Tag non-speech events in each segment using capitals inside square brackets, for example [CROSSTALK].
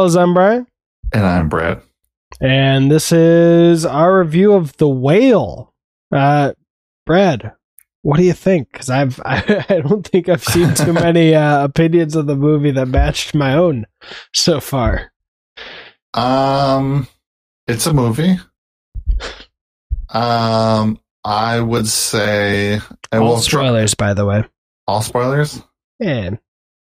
fellas. I'm Brian. And I'm Brad. And this is our review of The Whale. Uh, Brad, what do you think? Because I've I, [LAUGHS] I, don't think I've seen too [LAUGHS] many uh, opinions of the movie that matched my own so far. Um, it's a movie. Um, I would say all spoilers, by the way. All spoilers. And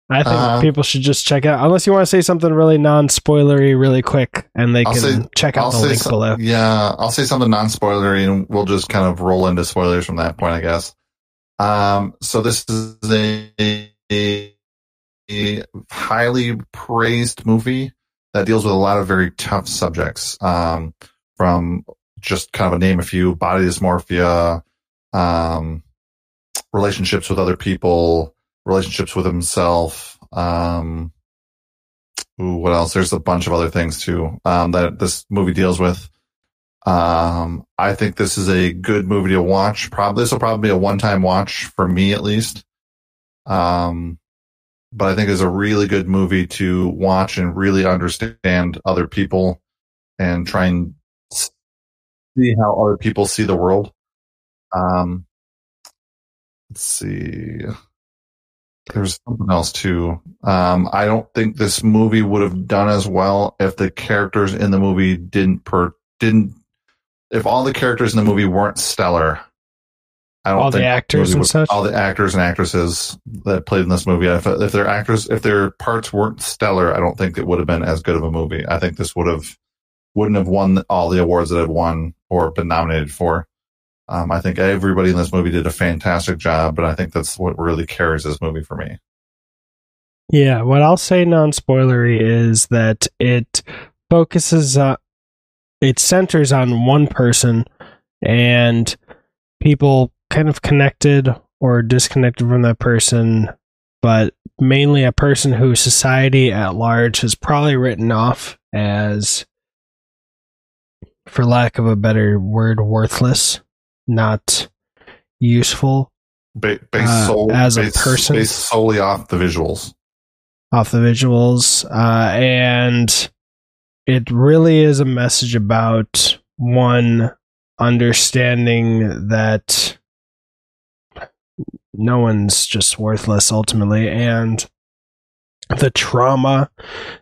I think uh, people should just check out, unless you want to say something really non-spoilery, really quick, and they I'll can say, check out I'll the link some, below. Yeah, I'll say something non-spoilery, and we'll just kind of roll into spoilers from that point, I guess. Um, so this is a, a, a highly praised movie that deals with a lot of very tough subjects. Um, from just kind of a name a few body dysmorphia, um, relationships with other people, relationships with himself. Um, ooh, what else? There's a bunch of other things too um, that this movie deals with. Um, I think this is a good movie to watch. Probably this will probably be a one-time watch for me at least. Um, but I think it's a really good movie to watch and really understand other people and try and see how other people see the world. Um, let's see. There's something else too. Um, I don't think this movie would have done as well if the characters in the movie didn't per didn't if all the characters in the movie weren't stellar. I don't all think the actors and would, such. All the actors and actresses that played in this movie. If if their actors if their parts weren't stellar, I don't think it would have been as good of a movie. I think this would have wouldn't have won all the awards that it won or been nominated for. Um, I think everybody in this movie did a fantastic job, but I think that's what really carries this movie for me. Yeah, what I'll say non spoilery is that it focuses on, it centers on one person and people kind of connected or disconnected from that person, but mainly a person who society at large has probably written off as for lack of a better word, worthless, not useful. Ba- based uh, sol- as based, a person, based solely off the visuals, off the visuals, uh, and it really is a message about one understanding that no one's just worthless ultimately, and the trauma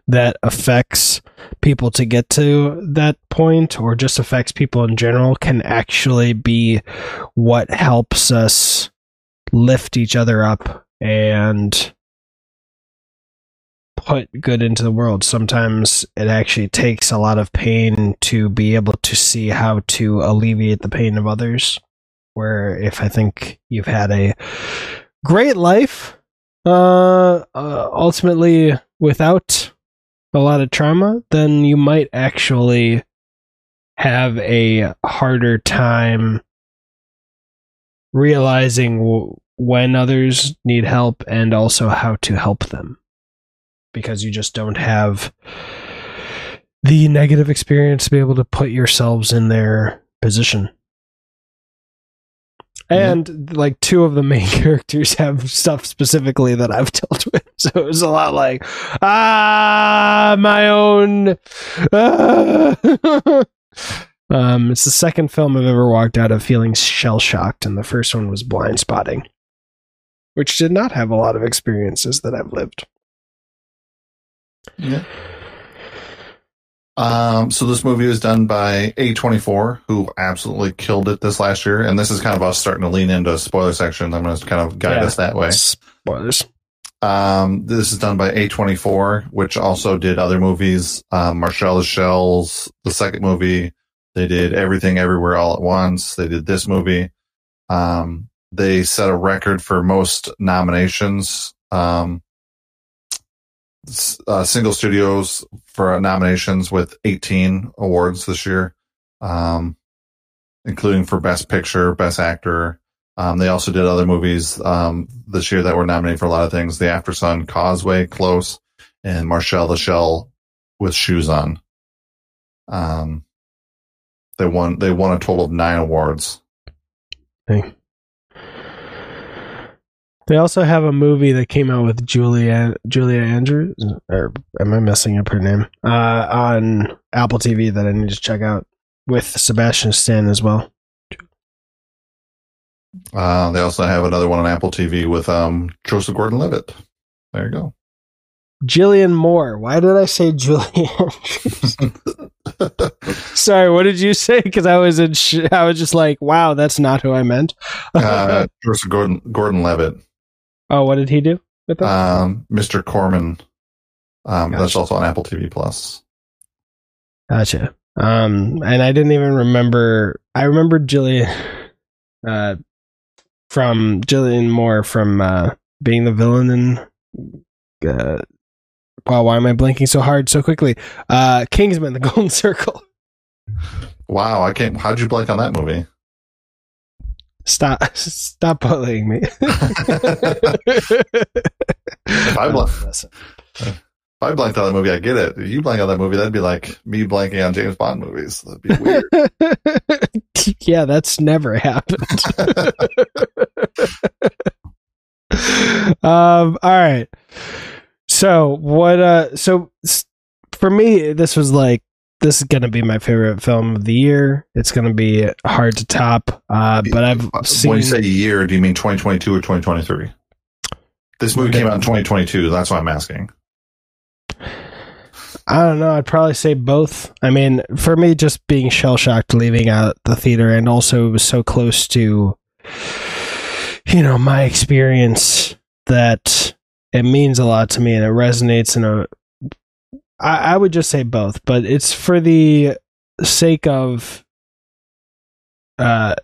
that affects people to get to that point or just affects people in general can actually be what helps us lift each other up and put good into the world. Sometimes it actually takes a lot of pain to be able to see how to alleviate the pain of others. Where if I think you've had a great life, uh, uh, ultimately without a lot of trauma, then you might actually have a harder time realizing w- when others need help and also how to help them. Because you just don't have the negative experience to be able to put yourselves in their position and yeah. like two of the main [LAUGHS] characters have stuff specifically that I've dealt with. [LAUGHS] So it was a lot like, ah, my own. Ah. [LAUGHS] um, it's the second film I've ever walked out of feeling shell shocked, and the first one was Blindspotting, which did not have a lot of experiences that I've lived. Yeah. Um, so this movie was done by A24, who absolutely killed it this last year. And this is kind of us starting to lean into a spoiler section. I'm going to kind of guide yeah, us that way. Spoilers. Um, this is done by A24, which also did other movies. Um, Marcel the Shells, the second movie. They did Everything Everywhere All at Once. They did this movie. Um, they set a record for most nominations. Um, uh, single studios for nominations with 18 awards this year, um, including for Best Picture, Best Actor. Um, they also did other movies um, this year that were nominated for a lot of things: The Aftersun, Causeway, Close, and Marcel the Shell with Shoes On. Um, they won. They won a total of nine awards. Hey. They also have a movie that came out with Julia Julia Andrews, or am I messing up her name? Uh, on Apple TV that I need to check out with Sebastian Stan as well. Uh, they also have another one on Apple TV with um, Joseph Gordon-Levitt. There you go. Julianne Moore. Why did I say Julia [LAUGHS] [LAUGHS] Sorry, what did you say? Because I was in. Sh- I was just like, "Wow, that's not who I meant." uh, Joseph Gordon Gordon-Levitt. Oh, what did he do with that? Um, Mr. Corman. Um, Gotcha. That's also on Apple TV Plus. Gotcha. Um, and I didn't even remember. I remember Julianne, uh, from Julianne Moore from uh, being the villain in. Uh, wow, why am I blinking so hard so quickly? Uh, Kingsman: [LAUGHS] The Golden Circle. Wow, I can't. How'd you blank on that movie? Stop! Stop bullying me. If I bl- Listen. If I blanked on that movie, I get it. If you blank on that movie, that'd be like me blanking on James Bond movies. That'd be weird. [LAUGHS] yeah, that's never happened. [LAUGHS] um, all right. So what? Uh, so for me, this was like this is gonna be my favorite film of the year. It's gonna be hard to top. Uh, but I've seen. when you say year, do you mean 2022 or 2023? This movie came out in 2022. That's why I'm asking. I don't know. I'd probably say both. I mean, for me, just being shell shocked leaving out the theater, and also it was so close to, you know, my experience that it means a lot to me, and it resonates in a. I, I would just say both, but it's for the sake of, uh,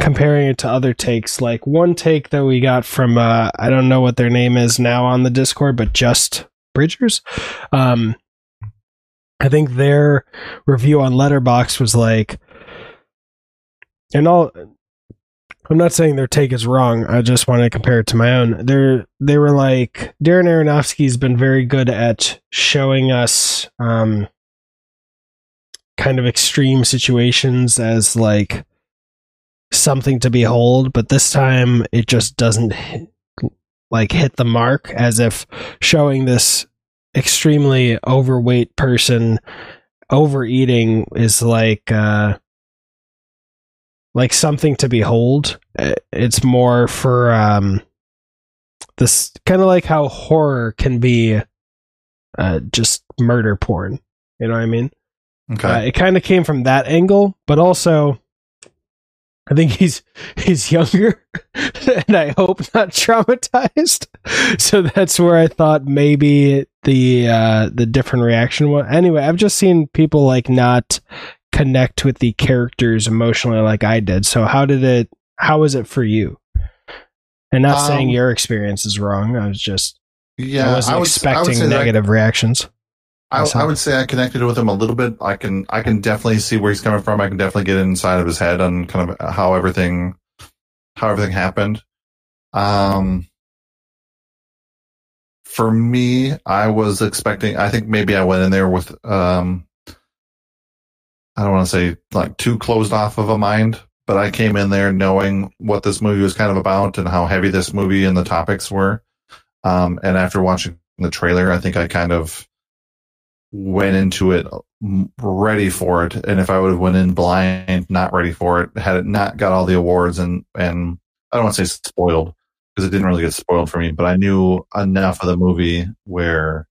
comparing it to other takes. Like one take that we got from, uh, I don't know what their name is now on the Discord, but just Bridgers. Um, I think their review on Letterbox was like, and all. I'm not saying their take is wrong. I just want to compare it to my own. They're they were like Darren Aronofsky's been very good at showing us um, kind of extreme situations as like something to behold, but this time it just doesn't hit, like hit the mark as if showing this extremely overweight person overeating is like uh like something to behold. Uh, it's more for um this kind of like how horror can be uh just murder porn. You know what i mean? Okay. uh, it kind of came from that angle but also i think he's [LAUGHS] he's younger [LAUGHS] and i hope not traumatized. [LAUGHS] So that's where i thought maybe the uh the different reaction was anyway i've just seen people like not connect with the characters emotionally like i did so how did it how was it for you and not saying Um, your experience is wrong i was just yeah, i wasn't would- would expecting I- negative reactions I. I would say I connected with him a little bit. I can I can definitely see where he's coming from. I can definitely get inside of his head on kind of how everything how everything happened. Um, for me, I was expecting. I think maybe I went in there with um, I don't want to say like too closed off of a mind, but I came in there knowing what this movie was kind of about and how heavy this movie and the topics were. Um, and after watching the trailer, I think I kind of went into it ready for it. And if I would have went in blind, not ready for it, had it not got all the awards and, and I don't want to say spoiled because it didn't really get spoiled for me, but I knew enough of the movie where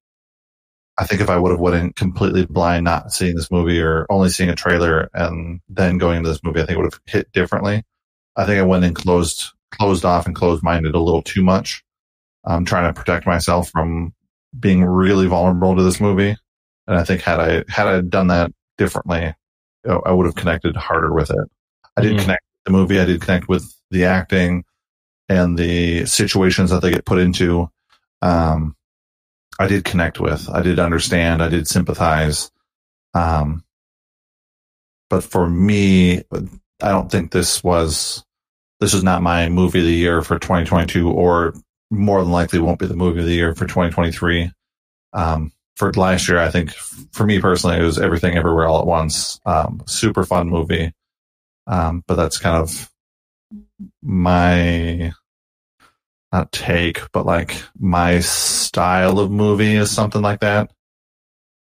I think if I would have went in completely blind, not seeing this movie or only seeing a trailer and then going into this movie, I think it would have hit differently. I think I went in closed, closed off and closed minded a little too much. I'm trying to protect myself from being really vulnerable to this movie. And I think had I had I done that differently, I would have connected harder with it. I did Mhm. connect with the movie. I did connect with the acting and the situations that they get put into. Um, I did connect with. I did understand. I did sympathize. Um, but for me, I don't think this was this was not my movie of the year for 2022, or more than likely won't be the movie of the year for 2023. Um, for last year, I think for me personally, it was Everything Everywhere All at Once. Um, super fun movie. Um, but that's kind of my not take, but like my style of movie is something like that.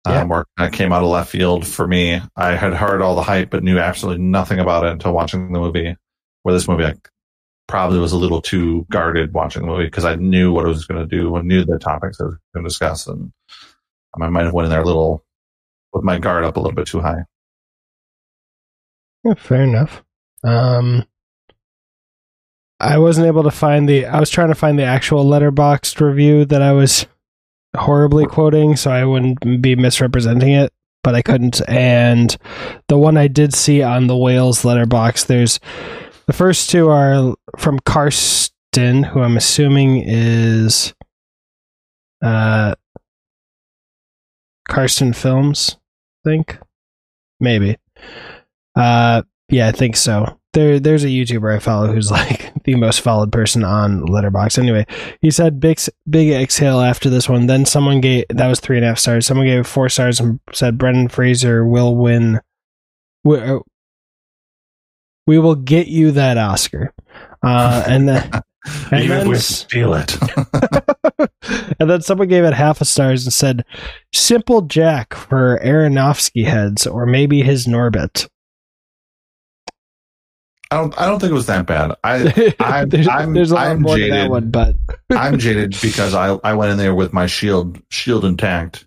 Yeah. Um, where it came out of left field for me. I had heard all the hype, but knew absolutely nothing about it until watching the movie. Where this movie, I probably was a little too guarded watching the movie because I knew what it was going to do, I knew the topics I was going to discuss, and I might have went in there a little with my guard up a little bit too high. Yeah, fair enough. Um, I wasn't able to find the. I was trying to find the actual Letterboxd review that I was horribly quoting, so I wouldn't be misrepresenting it. But I couldn't. And the one I did see on the Whales letterbox, there's the first two are from Karsten, who I'm assuming is uh Karsten Films. I think maybe. Uh, yeah, I think so. There, there's a YouTuber I follow who's like [LAUGHS] the most followed person on Letterbox. Anyway, he said big, big exhale after this one. Then someone gave that was three and a half stars. Someone gave it four stars and said Brendan Fraser will win. We, uh, we will get you that Oscar. Uh, and then, [LAUGHS] and Even then, we steal it. [LAUGHS] and then someone gave it half a stars and said simple Jack for Aronofsky heads or maybe his Norbit. I don't. I don't think it was that bad. I. [LAUGHS] I'm- there's, I'm- there's a lot I'm more to that jaded. one, but [LAUGHS] I'm jaded because I I went in there with my shield shield intact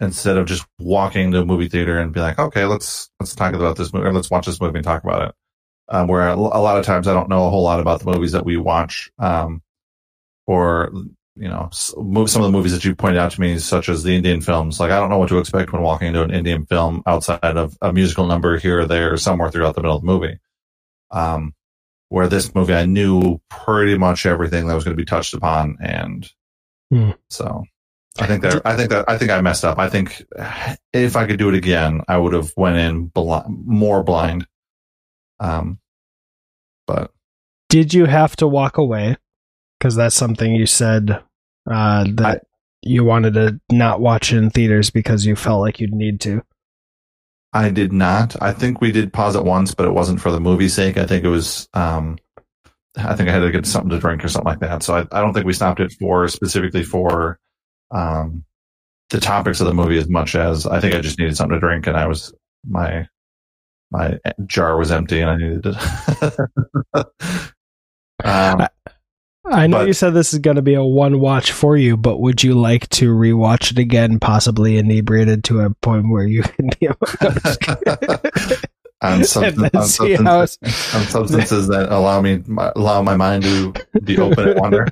instead of just walking to a movie theater and be like, okay, let's let's talk about this movie or let's watch this movie and talk about it. Um, where a, a lot of times I don't know a whole lot about the movies that we watch, um, or you know, move some of the movies that you pointed out to me, such as the Indian films. Like I don't know what to expect when walking into an Indian film outside of a musical number here or there, somewhere throughout the middle of the movie. Um, where this movie I knew pretty much everything that was going to be touched upon, and Hmm. so I think that I think that I think I messed up. I think if I could do it again, I would have went in bl- more blind. Um, but did you have to walk away? Because that's something you said uh, that you wanted to not watch in theaters because you felt like you'd need to. I did not. I think we did pause it once, but it wasn't for the movie's sake. I think it was. Um, I think I had to get something to drink or something like that. So I, I don't think we stopped it for specifically for um, the topics of the movie as much as I think I just needed something to drink, and I was my my jar was empty, and I needed it. um, [LAUGHS] I know But- you said this is going to be a one watch for you, but would you like to rewatch it again, possibly inebriated to a point where you [LAUGHS] can be on, [LAUGHS] and [LAUGHS] substance, on, substances, on substances that allow me allow my mind to be open and wonder.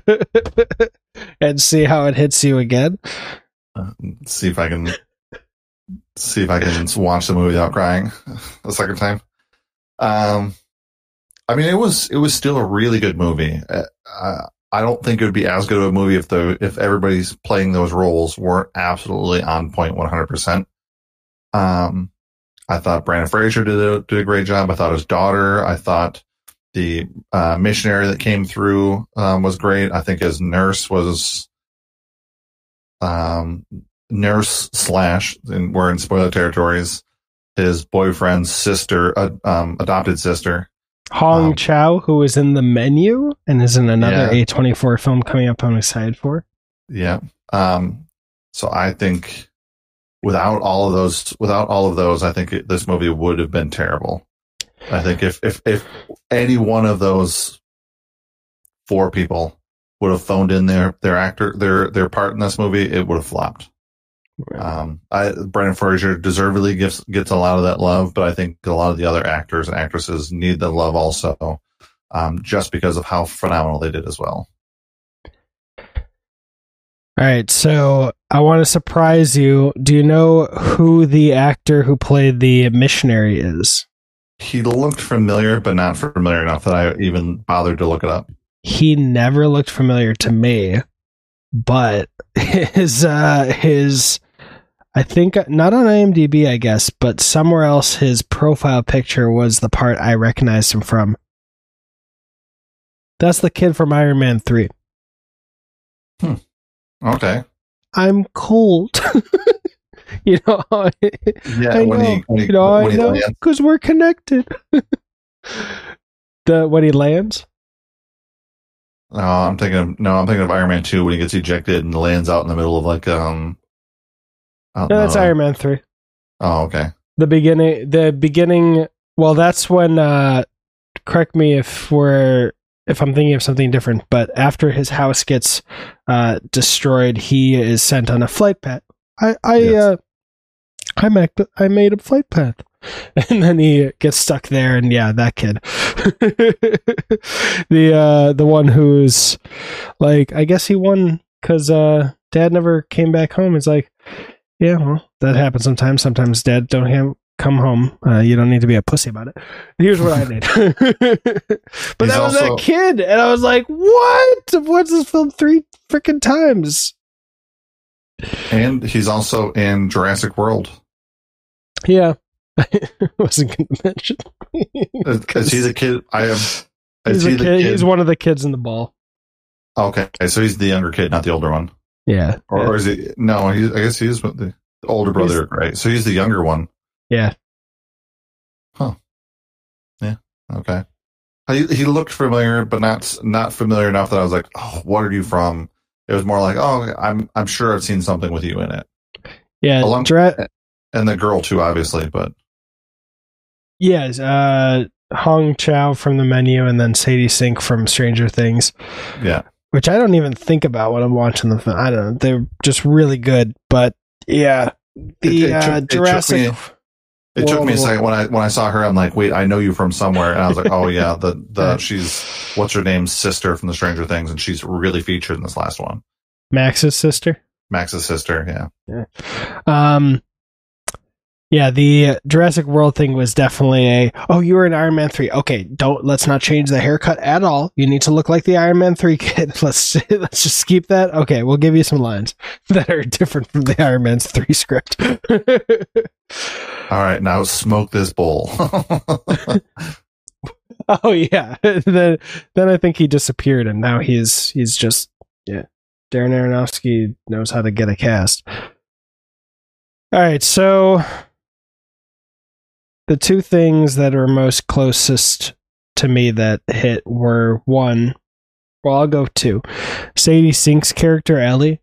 and see how it hits you again? Uh, see if I can see if I can watch the movie without crying a second time. Um, I mean, it was it was still a really good movie. Uh, I don't think it would be as good of a movie if the if everybody's playing those roles weren't absolutely on point one hundred percent. Um, I thought Brendan Fraser did a, did a great job. I thought his daughter. I thought the uh, missionary that came through um, was great. I think his nurse was um, nurse slash, and we're in spoiler territories. His boyfriend's sister, uh, um, adopted sister. Hong Um, Chau, who was in the menu and is in another Yeah. A24 film coming up, I'm excited for. Yeah. Um, so I think without all of those, without all of those, I think it, this movie would have been terrible. I think if, if, if any one of those four people would have phoned in their, their actor, their, their part in this movie, it would have flopped. Um, I, Brendan Fraser deservedly gets, gets a lot of that love, but I think a lot of the other actors and actresses need the love also, um, just because of how phenomenal they did as well. All right, so I want to surprise you. Do you know who the actor who played the missionary is? He looked familiar, but not familiar enough that I even bothered to look it up. He never looked familiar to me, but [LAUGHS] his uh his I think not on IMDb, I guess, but somewhere else his profile picture was the part I recognized him from. That's the kid from Iron Man 3. Okay. I'm cold. [LAUGHS] you know, Yeah, I know. he he, you know, I know, because we're connected. [LAUGHS] the when he lands, No, I'm thinking of no, I'm thinking of Iron Man two when he gets ejected and lands out in the middle of like um. No, that's Iron Man three. Oh, okay. The beginning, the beginning. Well, that's when. uh Correct me if we're if I'm thinking of something different. But after his house gets uh destroyed, he is sent on a flight path. I I Yes. uh I made I made a flight path. [LAUGHS] And then he gets stuck there, and yeah, that kid, [LAUGHS] the uh, the one who's like, I guess he won because uh, dad never came back home. It's like, yeah, well, that happens sometimes. Sometimes dad don't have, come home. Uh, you don't need to be a pussy about it. Here's what I need. [LAUGHS] but He's that was also- that kid, and I was like, what? I've watched this film three freaking times. And he's also in Jurassic World. Yeah. I [LAUGHS] wasn't going to mention. Is, is he the kid? I am. Is He's, he a the kid, he's one of the kids in the ball. Oh, okay, so he's the younger kid, not the older one, Yeah. or, yeah. or is he? No, he's, I guess he is the, the older brother, right? So he's the younger one. Yeah. Huh. Yeah. Okay. He, he looked familiar, but not not familiar enough that I was like, "Oh, what are you from?" It was more like, "Oh, I'm I'm sure I've seen something with you in it," Yeah. Along- Dra- and the girl too, obviously. But yes. Uh, Hong Chau from the menu and then Sadie Sink from Stranger Things, yeah, which I don't even think about when I'm watching the film. I don't know. They're just really good. But yeah. The It- it took- uh, it took Jurassic. me- it took me a second when I when I saw her. I'm like, "Wait, I know you from somewhere," and I was like, "Oh yeah, the [LAUGHS] the she's what's her name's sister from the Stranger Things, and she's really featured in this last one, Max's sister. Max's sister." yeah. Yeah, Um, yeah, the Jurassic World thing was definitely a. Oh, you were in Iron Man three. Okay, don't let's not change the haircut at all. You need to look like the Iron Man three [LAUGHS] kid. Let's let's just keep that. Okay, we'll give you some lines [LAUGHS] that are different from the Iron Man three script. All right, now smoke this bowl. [LAUGHS] oh yeah, then then I think he disappeared, and now he's he's just yeah. Darren Aronofsky knows how to get a cast. All right, so the two things that are most closest to me that hit were one. Well, I'll go two. Sadie Sink's character Ellie.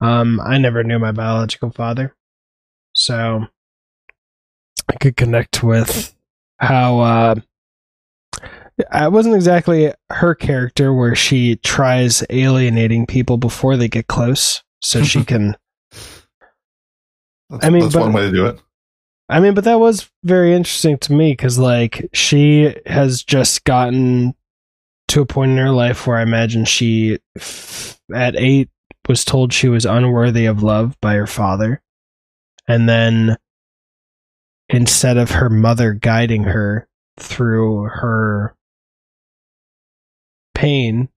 Um, I never knew my biological father, so I could connect with how. Uh, I wasn't exactly her character where she tries alienating people before they get close, so she [LAUGHS] can. I mean, that's but- one way to do it. I mean, but that was very interesting to me because, like, she has just gotten to a point in her life where I imagine she, at eight, was told she was unworthy of love by her father. And then, instead of her mother guiding her through her pain,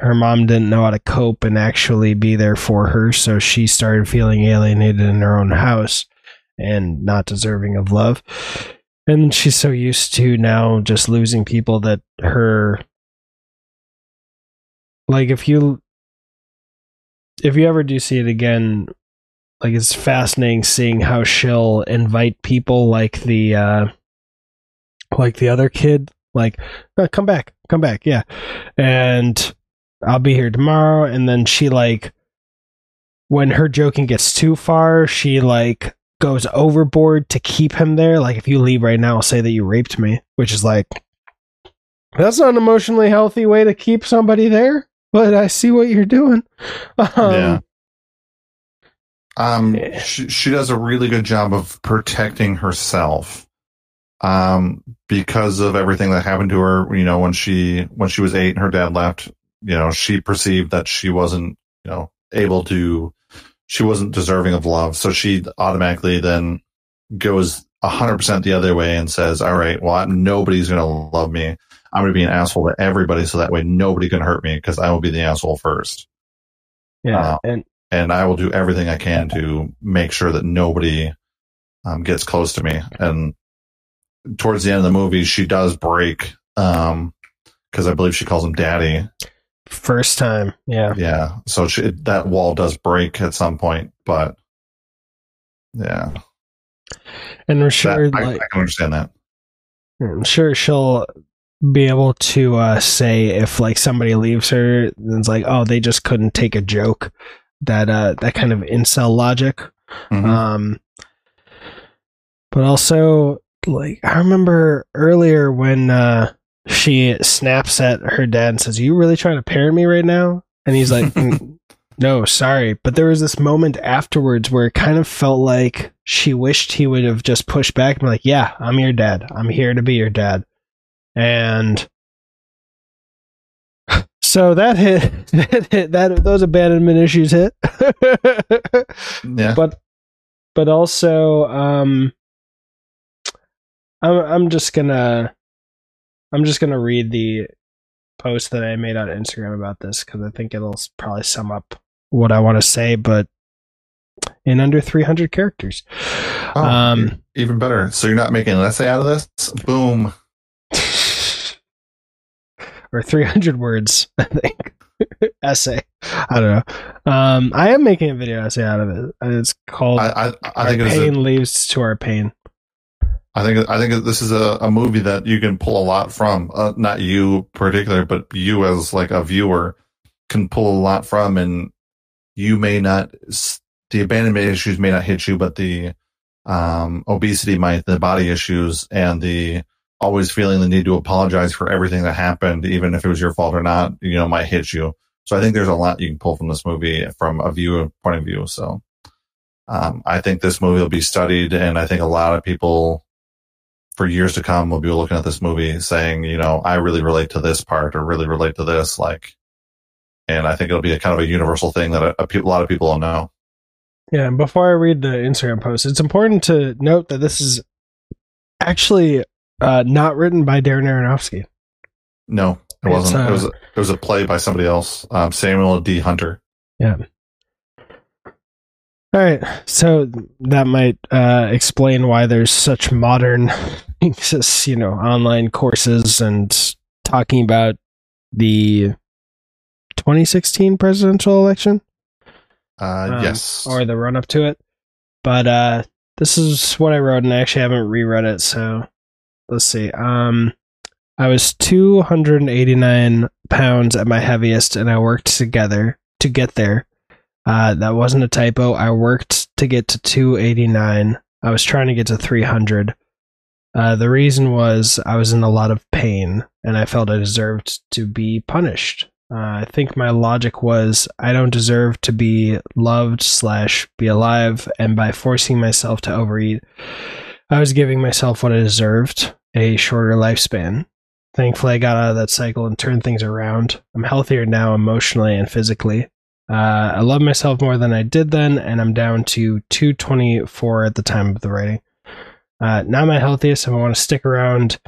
her mom didn't know how to cope and actually be there for her. So she started feeling alienated in her own house and not deserving of love. And she's so used to now just losing people that her like if you if you ever do see it again like it's fascinating seeing how she'll invite people like the uh like the other kid like "Uh, come back come back yeah and i'll be here tomorrow and then she like when her joking gets too far she like goes overboard to keep him there. Like, if you leave right now, I'll say that you raped me, which is like, that's not an emotionally healthy way to keep somebody there. But I see what you're doing. [LAUGHS] Um, Yeah. Um, Yeah. she, she does a really good job of protecting herself. Um, because of everything that happened to her, you know, when she, when she was eight and her dad left, you know, she perceived that she wasn't, you know, able to, she wasn't deserving of love. So she automatically then goes a hundred percent the other way and says, all right, well, I'm, nobody's going to love me. I'm going to be an asshole to everybody. So that way nobody can hurt me because I will be the asshole first yeah. uh, and and I will do everything I can to make sure that nobody um, gets close to me. And towards the end of the movie, she does break because I believe she calls him daddy. First time. Yeah. Yeah, so she, that wall does break at some point, but yeah, And we're sure, that, I, like, I can understand that. I'm sure she'll be able to uh, say if like somebody leaves her, it's like, oh, they just couldn't take a joke. That uh, that kind of incel logic. Mhm. Um, but also, like, I remember earlier when uh, she snaps at her dad and says, you really trying to parent me right now? And he's like, "Mm, [LAUGHS] no, sorry. But there was this moment afterwards where it kind of felt like she wished he would have just pushed back and be like, yeah, I'm your dad. I'm here to be your dad. And [LAUGHS] so that hit, [LAUGHS] that, hit, that those abandonment issues hit. yeah. but but also um I'm I'm just gonna I'm just gonna read the post that I made on Instagram about this because I think it'll probably sum up what I want to say, but in under 300 characters. Oh, um, even better. So you're not making an essay out of this? Boom. [LAUGHS] or 300 words, [LAUGHS] I think. [LAUGHS] essay. I don't know. Um, I am making a video essay out of it. It's called I I, I Our think. Pain A, Leads to Our Pain. I think I think this is a, a movie that you can pull a lot from. Uh, not you particular, but you as like a viewer can pull a lot from, and you may not. The abandonment issues may not hit you, but the um, obesity might, the body issues, and the always feeling the need to apologize for everything that happened, even if it was your fault or not, you know, might hit you. So I think there's a lot you can pull from this movie from a viewer point of view. So um, I think this movie will be studied, and I think a lot of people for years to come we'll be looking at this movie saying, you know, I really relate to this part or really relate to this, like, and I think it'll be a kind of a universal thing that a, a, a lot of people will know. Yeah, and before I read the Instagram post, it's important to note that this is actually uh, not written by Darren Aronofsky. No, it wasn't. uh, it was. A, it was a play by somebody else, um, Samuel D. Hunter. All right, so that might uh, explain why there's such modern, [LAUGHS] just, you know, online courses and talking about the 2016 presidential election. Uh, Um, yes. or the run up to it. But uh this is what I wrote and I actually haven't reread it, so let's see. Um I was 289 pounds at my heaviest and I worked together to get there. Uh that wasn't a typo. I worked to get to 289. I was trying to get to 300. Uh, the reason was I was in a lot of pain and I felt I deserved to be punished. Uh, I think my logic was I don't deserve to be loved slash be alive, and by forcing myself to overeat, I was giving myself what I deserved a shorter lifespan. Thankfully, I got out of that cycle and turned things around. I'm healthier now emotionally and physically. Uh, I love myself more than I did then, and I'm down to 224 at the time of the writing. Uh, not my healthiest. If I want to stick around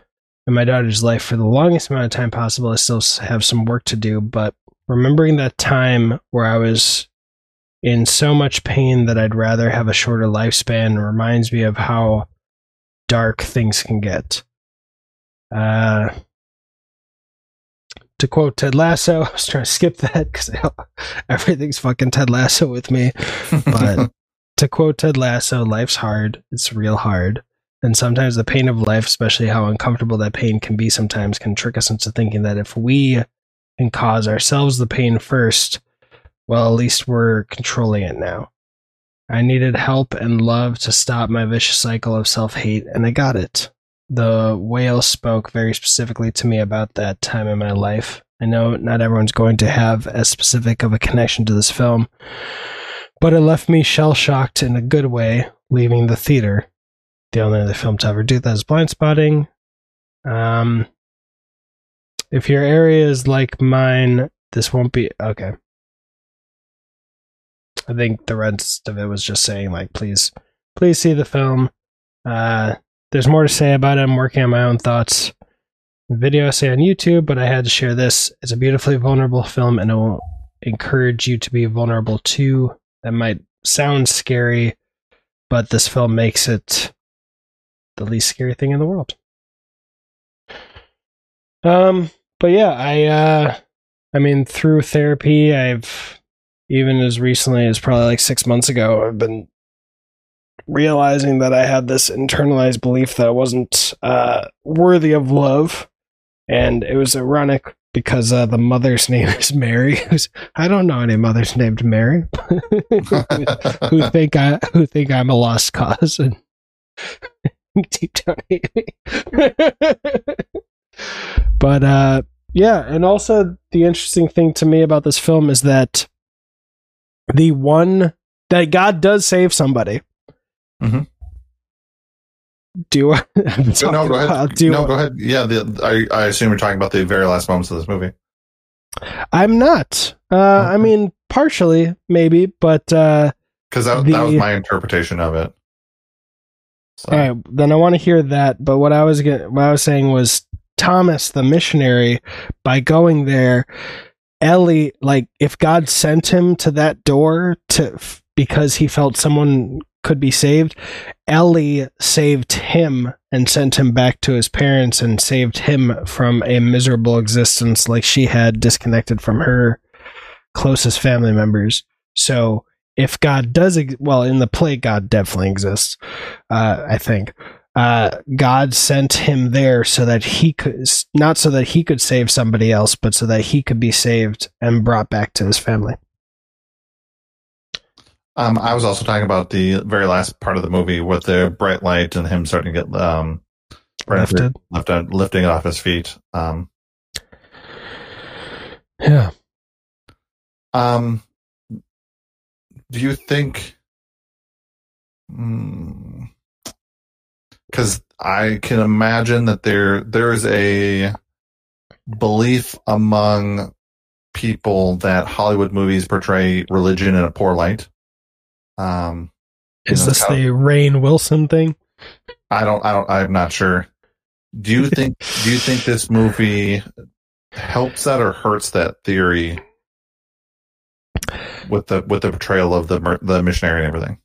in my daughter's life for the longest amount of time possible, I still have some work to do. But remembering that time where I was in so much pain that I'd rather have a shorter lifespan reminds me of how dark things can get. Uh, to quote Ted Lasso, [LAUGHS] I was trying to skip that because [LAUGHS] everything's fucking Ted Lasso with me. But [LAUGHS] to quote Ted Lasso, life's hard. It's real hard. And sometimes the pain of life, especially how uncomfortable that pain can be sometimes, can trick us into thinking that if we can cause ourselves the pain first, well, at least we're controlling it now. I needed help and love to stop my vicious cycle of self hate, and I got it. The whale spoke very specifically to me about that time in my life. I know not everyone's going to have as specific of a connection to this film, but it left me shell shocked in a good way, leaving the theater. The only other film to ever do that is Blindspotting. Um, if your area is like mine, this won't be okay. I think the rest of it was just saying like, please, please see the film. Uh, there's more to say about it. I'm working on my own thoughts. Video essay on YouTube, but I had to share this. It's a beautifully vulnerable film, and it will encourage you to be vulnerable too. That might sound scary, but this film makes it the least scary thing in the world. Um, but yeah, I uh I mean through therapy, I've even as recently as probably like 6 months ago, I've been realizing that I had this internalized belief that I wasn't uh worthy of love. and it was ironic because uh, the mother's [LAUGHS] name is Mary. I don't know any mothers named Mary [LAUGHS] who think I who think I'm a lost cause and [LAUGHS] deep down hate me. but uh, yeah, and also the interesting thing to me about this film is that the one that God does save somebody. Mhm. Do I? [LAUGHS] I'm So, no, go ahead. about- do no, I- go ahead. Yeah, the, I, I assume you're talking about the very last moments of this movie. I'm not. Uh, I mean, partially, maybe, but uh, Because that, The- that was my interpretation of it. So, all right. Then I want to hear that. But what I was get, what I was saying was Thomas, the missionary, by going there, Ellie, like, if God sent him to that door to f- because he felt someone could be saved, Ellie saved him and sent him back to his parents and saved him from a miserable existence like she had disconnected from her closest family members. So if God does, ex- well, in the play, God definitely exists. Uh, I think uh, God sent him there so that he could, not so that he could save somebody else, but so that he could be saved and brought back to his family. Um, I was also talking about the very last part of the movie with the bright light and him starting to get um, Lifted. left, lifting off his feet. Um, Yeah. Um, do you think? Because I can imagine that there there is a belief among people that Hollywood movies portray religion in a poor light. Um, Is know, this how- the Rainn Wilson thing? I don't. I don't. I'm not sure. Do you think? do you think this movie helps that or hurts that theory with the with the portrayal of the the missionary and everything?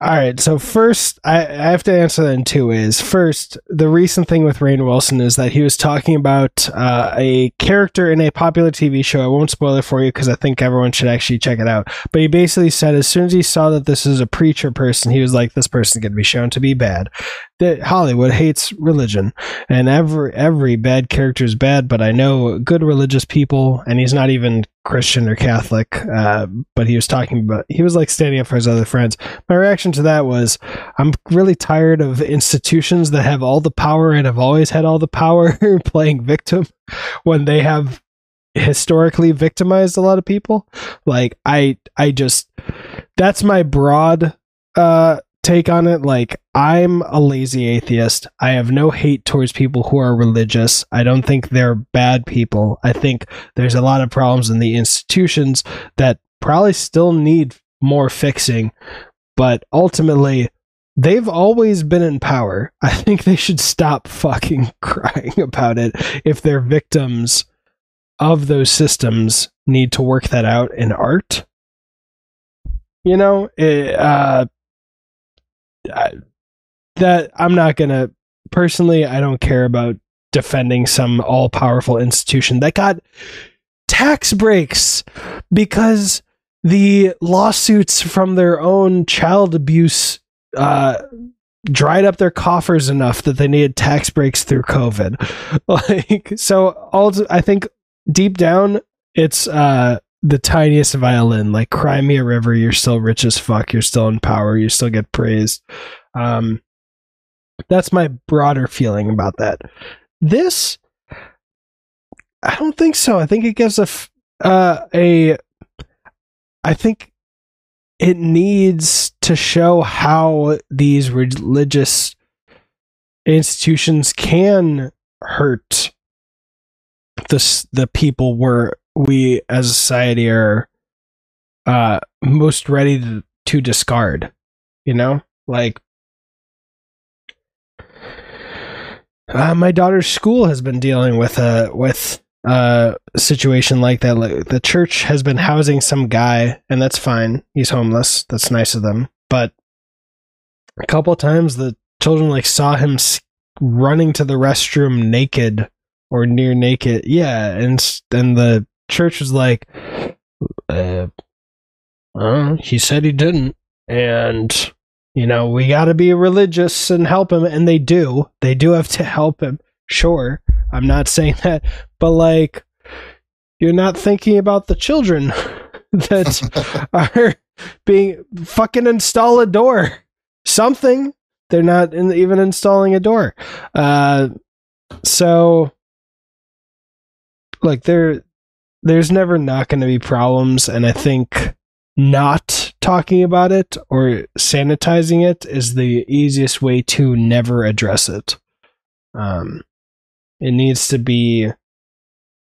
All right. So first, I, I have to answer that in two ways. First, the recent thing with Rainn Wilson is that he was talking about uh, a character in a popular TV show. I won't spoil it for you because I think everyone should actually check it out. But he basically said as soon as he saw that this is a preacher person, he was like, "This person's going to be shown to be bad." That Hollywood hates religion, and every every bad character is bad. But I know good religious people, and he's not even Christian or Catholic. Uh, but he was talking about he was like standing up for his other friends my reaction to that was I'm really tired of institutions that have all the power and have always had all the power [LAUGHS] playing victim when they have historically victimized a lot of people. Like I I just that's my broad uh take on it like I'm a lazy atheist. I have no hate towards people who are religious. I don't think they're bad people. I think there's a lot of problems in the institutions that probably still need more fixing but ultimately they've always been in power. [LAUGHS] I think they should stop fucking [LAUGHS] crying about it if their victims of those systems need to work that out in art. You know, it, uh, I, that I'm not gonna personally. I don't care about defending some all-powerful institution that got tax breaks because the lawsuits from their own child abuse uh, dried up their coffers enough that they needed tax breaks through COVID. [LAUGHS] Like, so all I think deep down, it's uh, the tiniest violin. Like, cry me a river. You're still rich as fuck. You're still in power. You still get praised. Um, that's my broader feeling about that. This, I don't think so. I think it gives a uh, a I think it needs to show how these religious institutions can hurt the the people where we as a society are uh most ready to, to discard you know? Like uh, my daughter's school has been dealing with a with uh situation like that. Like the church has been housing some guy and that's fine. He's homeless. That's nice of them. But a couple times the children like saw him running to the restroom naked or near naked. Yeah and and the church was like uh, uh he said he didn't and you know we got to be religious and help him and they do they do have to help him sure I'm not [LAUGHS] saying that, but like you're not thinking about the children [LAUGHS] that [LAUGHS] are being fucking install a door. Something. They're not in, even installing a door. Uh, so like there there's never not going to be problems and I think not talking about it or sanitizing it is the easiest way to never address it. Um, it needs to be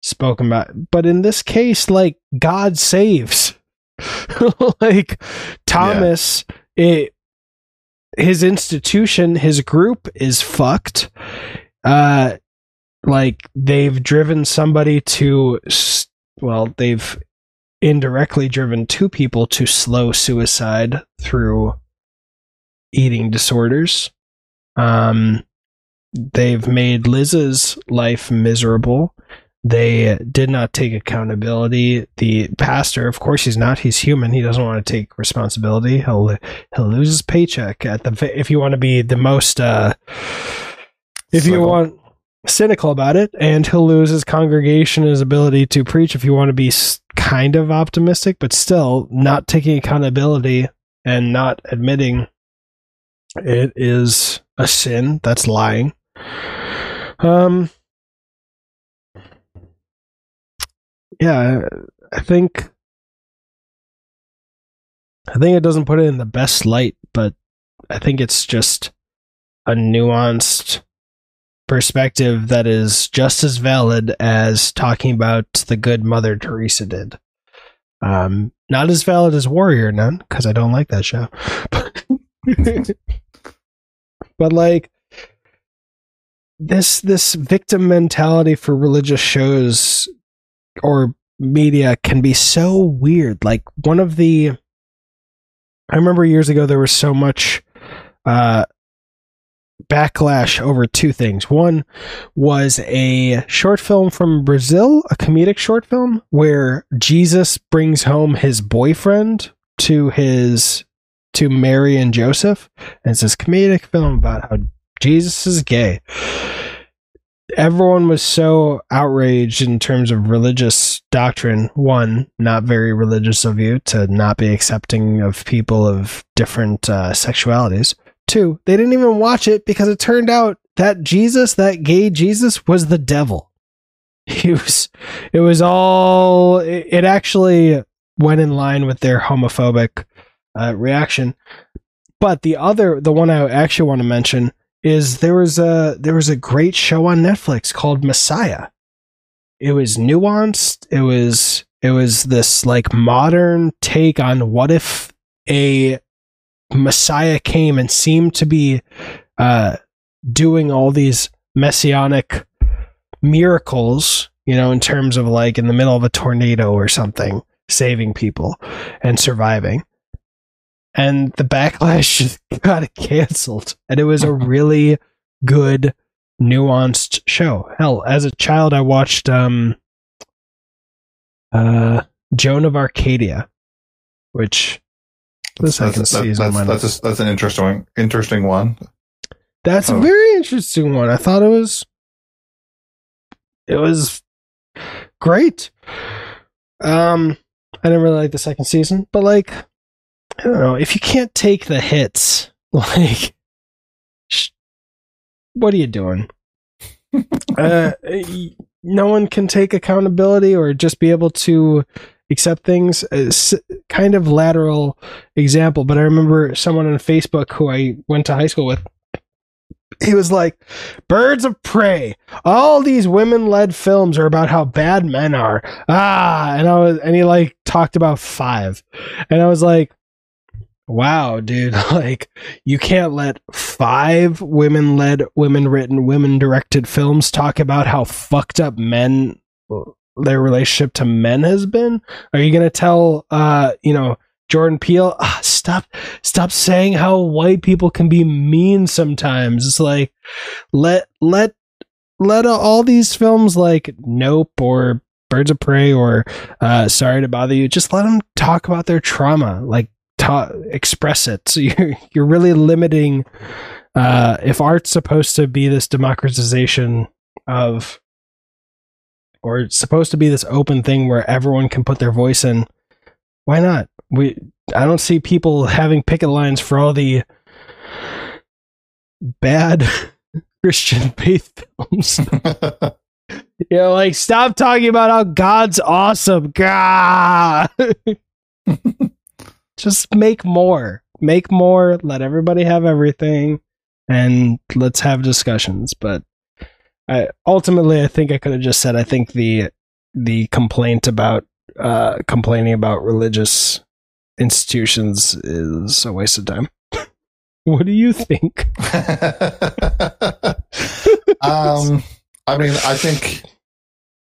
spoken about. But in this case, like God saves. [LAUGHS] like Thomas, yeah. it his institution, his group is fucked. Uh, like they've driven somebody to, well, they've indirectly driven two people to slow suicide through eating disorders. Um, they've made Liz's life miserable. They did not take accountability. The pastor, of course, he's not. He's human. He doesn't want to take responsibility. He'll he'll lose his paycheck at the. If you want to be the most, uh, if you want cynical about it, and he'll lose his congregation, his ability to preach. If you want to be kind of optimistic, but still not taking accountability and not admitting it is a sin. That's lying. Um. Yeah, I think. I think it doesn't put it in the best light, but I think it's just a nuanced perspective that is just as valid as talking about the good Mother Teresa did. Um, not as valid as Warrior Nun because I don't like that show, [LAUGHS] but like this this victim mentality for religious shows or media can be so weird. Like one of the, I remember years ago there was so much uh, backlash over two things. One was a short film from Brazil, a comedic short film where Jesus brings home his boyfriend to his to Mary and Joseph. And it's this comedic film about how Jesus is gay. Everyone was so outraged in terms of religious doctrine. One, not very religious of you to not be accepting of people of different uh, sexualities. Two, they didn't even watch it because it turned out that Jesus, that gay Jesus, was the devil. [LAUGHS] He was, it was all, it, it actually went in line with their homophobic uh, reaction. But the other, the one I actually want to mention is there was a there was a great show on Netflix called Messiah. It was nuanced. It was it was this like modern take on what if a Messiah came and seemed to be uh, doing all these messianic miracles, you know, in terms of like in the middle of a tornado or something, saving people and surviving. And the backlash just [LAUGHS] got canceled. And it was a [LAUGHS] really good, nuanced show. Hell, as a child, I watched um, uh, Joan of Arcadia, which the second that's, season. That's that's, that's an interesting one. Interesting one. That's oh. a very interesting one. I thought it was. It was great. Um, I didn't really like the second season, but like, I don't know if you can't take the hits, [LAUGHS] like, sh- what are you doing? [LAUGHS] uh, no one can take accountability or just be able to accept things. Kind of lateral example, but I remember someone on Facebook who I went to high school with. He was like, Birds of Prey. All these women led films are about how bad men are. Ah, and I was, and he like talked about five. And I was like, wow, dude, [LAUGHS] like you can't let five women led, women written, women directed films talk about how fucked up men their relationship to men has been? Are you going to tell, uh, you know, Jordan Peele, ah, stop, stop saying how white people can be mean sometimes. It's like, let, let, let all these films like Nope or Birds of Prey or uh, Sorry to Bother You, just let them talk about their trauma, like ta- express it. So [LAUGHS] you're, you're really limiting, uh, if art's supposed to be this democratization of or it's supposed to be this open thing where everyone can put their voice in, why not? We I don't see people [LAUGHS] having picket lines for all the bad [LAUGHS] Christian faith films. [LAUGHS] you know, like stop talking about how God's awesome. God. Just make more. Make more. Let everybody have everything, and let's have discussions. But I ultimately, I think I could have just said I think the the complaint about uh, complaining about religious institutions is a waste of time. [LAUGHS] what do you think? [LAUGHS] um, I mean, I think,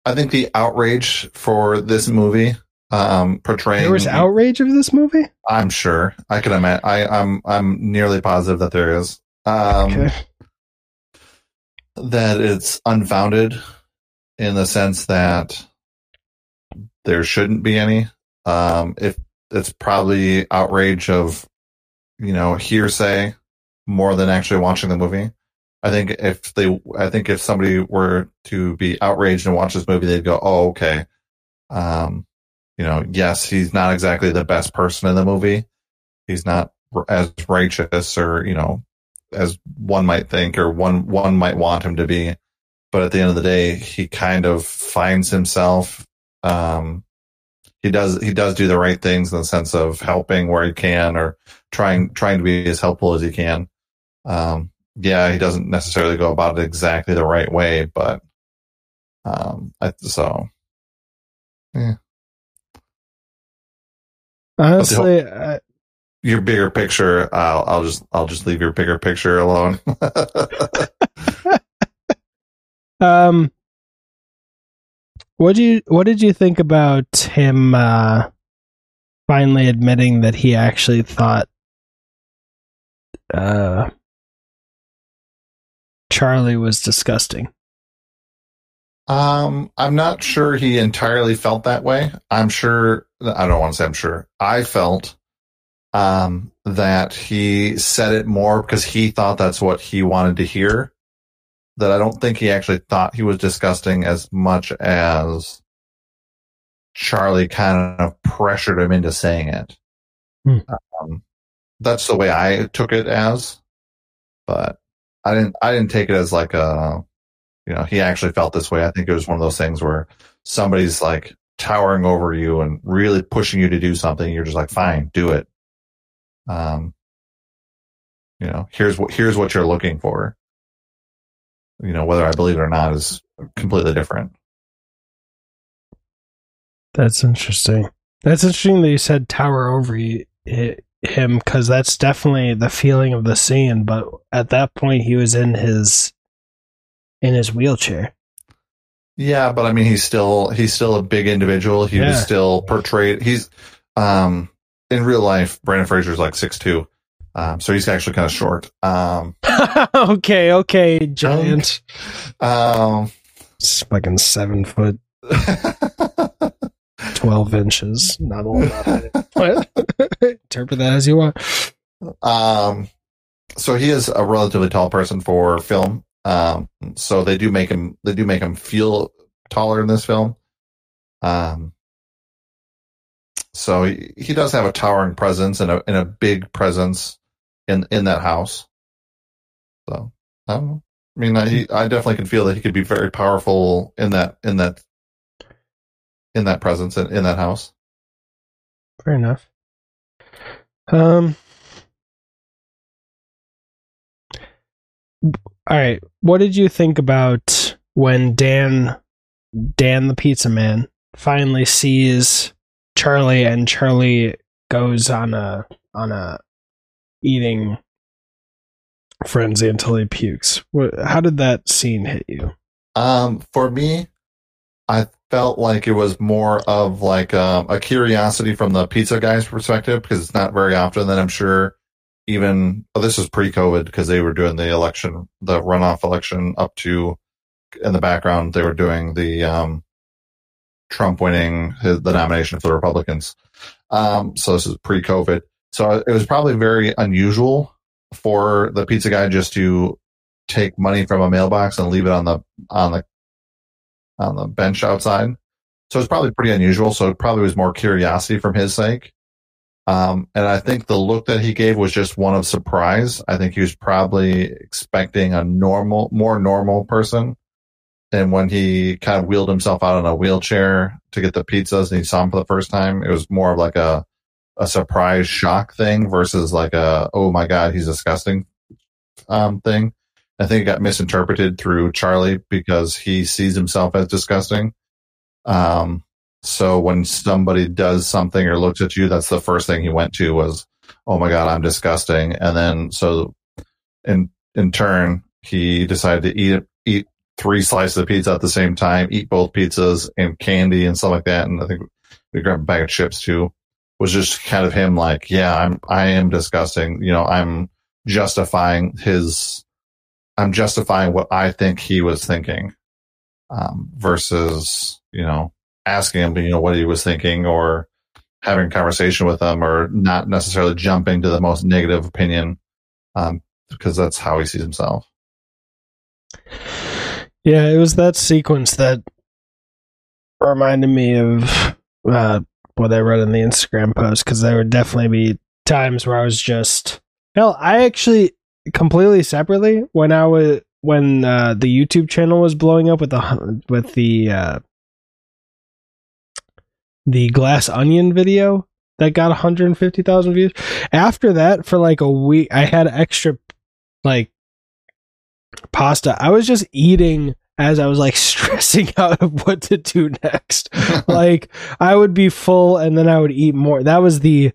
I think the outrage for this movie, um, portraying there was outrage of this movie. I'm sure I can imagine. I, I'm, I'm nearly positive that there is. Um, okay. That it's unfounded in the sense that there shouldn't be any. Um, if it's probably outrage of, you know, hearsay more than actually watching the movie. I think if they, I think if somebody were to be outraged and watch this movie, they'd go, "Oh, okay." Um, you know, yes, he's not exactly the best person in the movie. He's not as righteous or you know, as one might think or one one might want him to be. But at the end of the day, he kind of finds himself um, he does he does do the right things in the sense of helping where he can or trying trying to be as helpful as he can. Um, yeah, he doesn't necessarily go about it exactly the right way, but um, I, so yeah. Honestly, your bigger picture, I'll I'll just I'll just leave your bigger picture alone. [LAUGHS] um, what do you what did you think about him uh, finally admitting that he actually thought uh, Charlie was disgusting? Um, I'm not sure he entirely felt that way. I'm sure I don't want to say I'm sure. I felt um that he said it more because he thought that's what he wanted to hear that I don't think he actually thought he was disgusting as much as Charlie kind of pressured him into saying it. Hmm. Um, that's the way I took it as, but I didn't, I didn't take it as like a, you know, he actually felt this way. I think it was one of those things where somebody's like towering over you and really pushing you to do something. You're just like, fine, do it. Um, you know, here's what, here's what you're looking for you know, whether I believe it or not is completely different. That's interesting. That's interesting that you said tower over you, him because that's definitely the feeling of the scene. But at that point, he was in his in his wheelchair. Yeah, but I mean, he's still he's still a big individual. He yeah. was still portrayed. He's um in real life, Brendan Fraser's like six two. Um, so he's actually kind of short. Um, [LAUGHS] okay, okay, giant. Um, it's fucking seven foot, twelve inches. Not a lot. [LAUGHS] Interpret that as you want. Um, so he is a relatively tall person for film. Um, so they do make him they do make him feel taller in this film. Um, so he, he does have a towering presence and a and a big presence in in that house. So I don't. I mean, I, I definitely can feel that he could be very powerful in that in that in that presence in, in that house. Fair enough. Um. All right. What did you think about when Dan, Dan the pizza man, finally sees Charlie and Charlie goes on a on a eating frenzy until he pukes. How did that scene hit you? Um, for me, I felt like it was more of like um, a curiosity from the pizza guy's perspective because it's not very often that I'm sure even oh, this is pre-COVID because they were doing the election, the runoff election up to in the background they were doing the um, Trump winning his, the nomination for the Republicans. Um, so this is pre-COVID. So it was probably very unusual for the pizza guy just to take money from a mailbox and leave it on the on the on the bench outside. So it's probably pretty unusual. So it probably was more curiosity from his sake. Um, and I think the look that he gave was just one of surprise. I think he was probably expecting a normal, more normal person. And when he kind of wheeled himself out in a wheelchair to get the pizzas and he saw him for the first time, it was more of like a, a surprise shock thing versus like a, oh my God, he's disgusting, um, thing. I think it got misinterpreted through Charlie because he sees himself as disgusting. Um, so when somebody does something or looks at you, that's the first thing he went to was, "Oh my god, I'm disgusting." And then so in in turn, he decided to eat eat three slices of pizza at the same time, eat both pizzas and candy and stuff like that. And I think we grabbed a bag of chips too. Was just kind of him like, yeah, I'm I am disgusting. You know, I'm justifying his I'm justifying what I think he was thinking. Um, versus, you know, asking him, you know, what he was thinking or having a conversation with him or not necessarily jumping to the most negative opinion um, because that's how he sees himself. Yeah, it was that sequence that reminded me of uh, what I wrote in the Instagram post because there would definitely be times where I was just hell. I actually completely separately when I was when uh, the YouTube channel was blowing up with the with the uh, the glass onion video that got 150,000 views. After that, for like a week, I had extra like pasta. I was just eating as I was like [LAUGHS] stressing out of what to do next. [LAUGHS] like I would be full and then I would eat more. That was the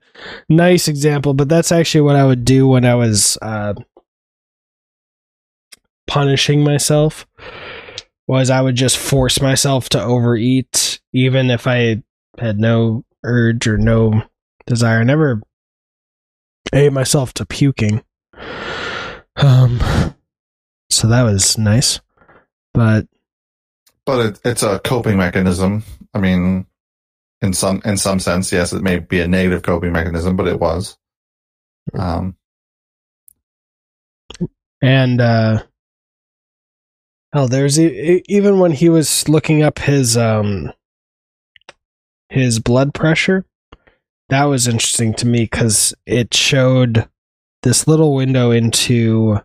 nice example, but that's actually what I would do when I was uh, punishing myself. Was I would just force myself to overeat, even if I had no urge or no desire. I never ate myself to puking. Um, so that was nice, but but it, it's a coping mechanism. I mean, in some in some sense, yes, it may be a negative coping mechanism, but it was. Um, and uh, oh, there's even when he was looking up his um his blood pressure. That was interesting to me because it showed this little window into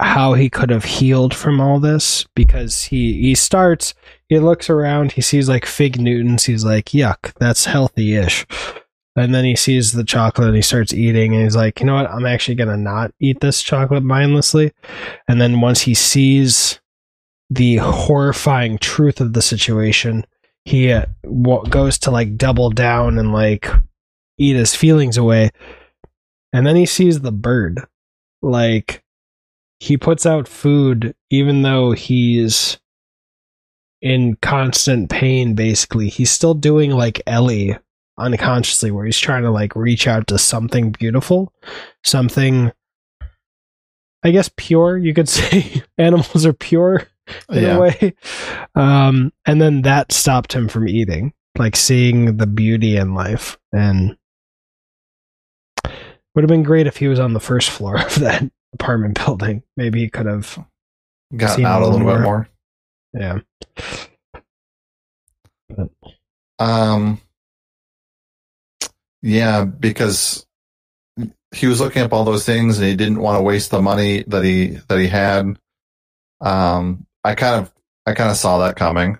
how he could have healed from all this because he he starts he looks around he sees like fig newtons he's like yuck that's healthy-ish. And then he sees the chocolate and he starts eating and he's like you know what? I'm actually gonna not eat this chocolate mindlessly. And then once he sees the horrifying truth of the situation he uh, goes to like double down and like eat his feelings away. And then he sees the bird. Like he puts out food even though he's in constant pain basically he's still doing like ellie unconsciously where he's trying to like reach out to something beautiful something i guess pure you could [LAUGHS] say animals are pure in yeah. a way. Um, and then that stopped him from eating, like seeing the beauty in life. And would have been great if he was on the first floor [LAUGHS] of that apartment [LAUGHS] building. Maybe he could have gotten out a little, little bit more. Yeah. But. Um. Yeah, because he was looking up all those things and he didn't want to waste the money that he that he had. Um, I kind of I kind of saw that coming.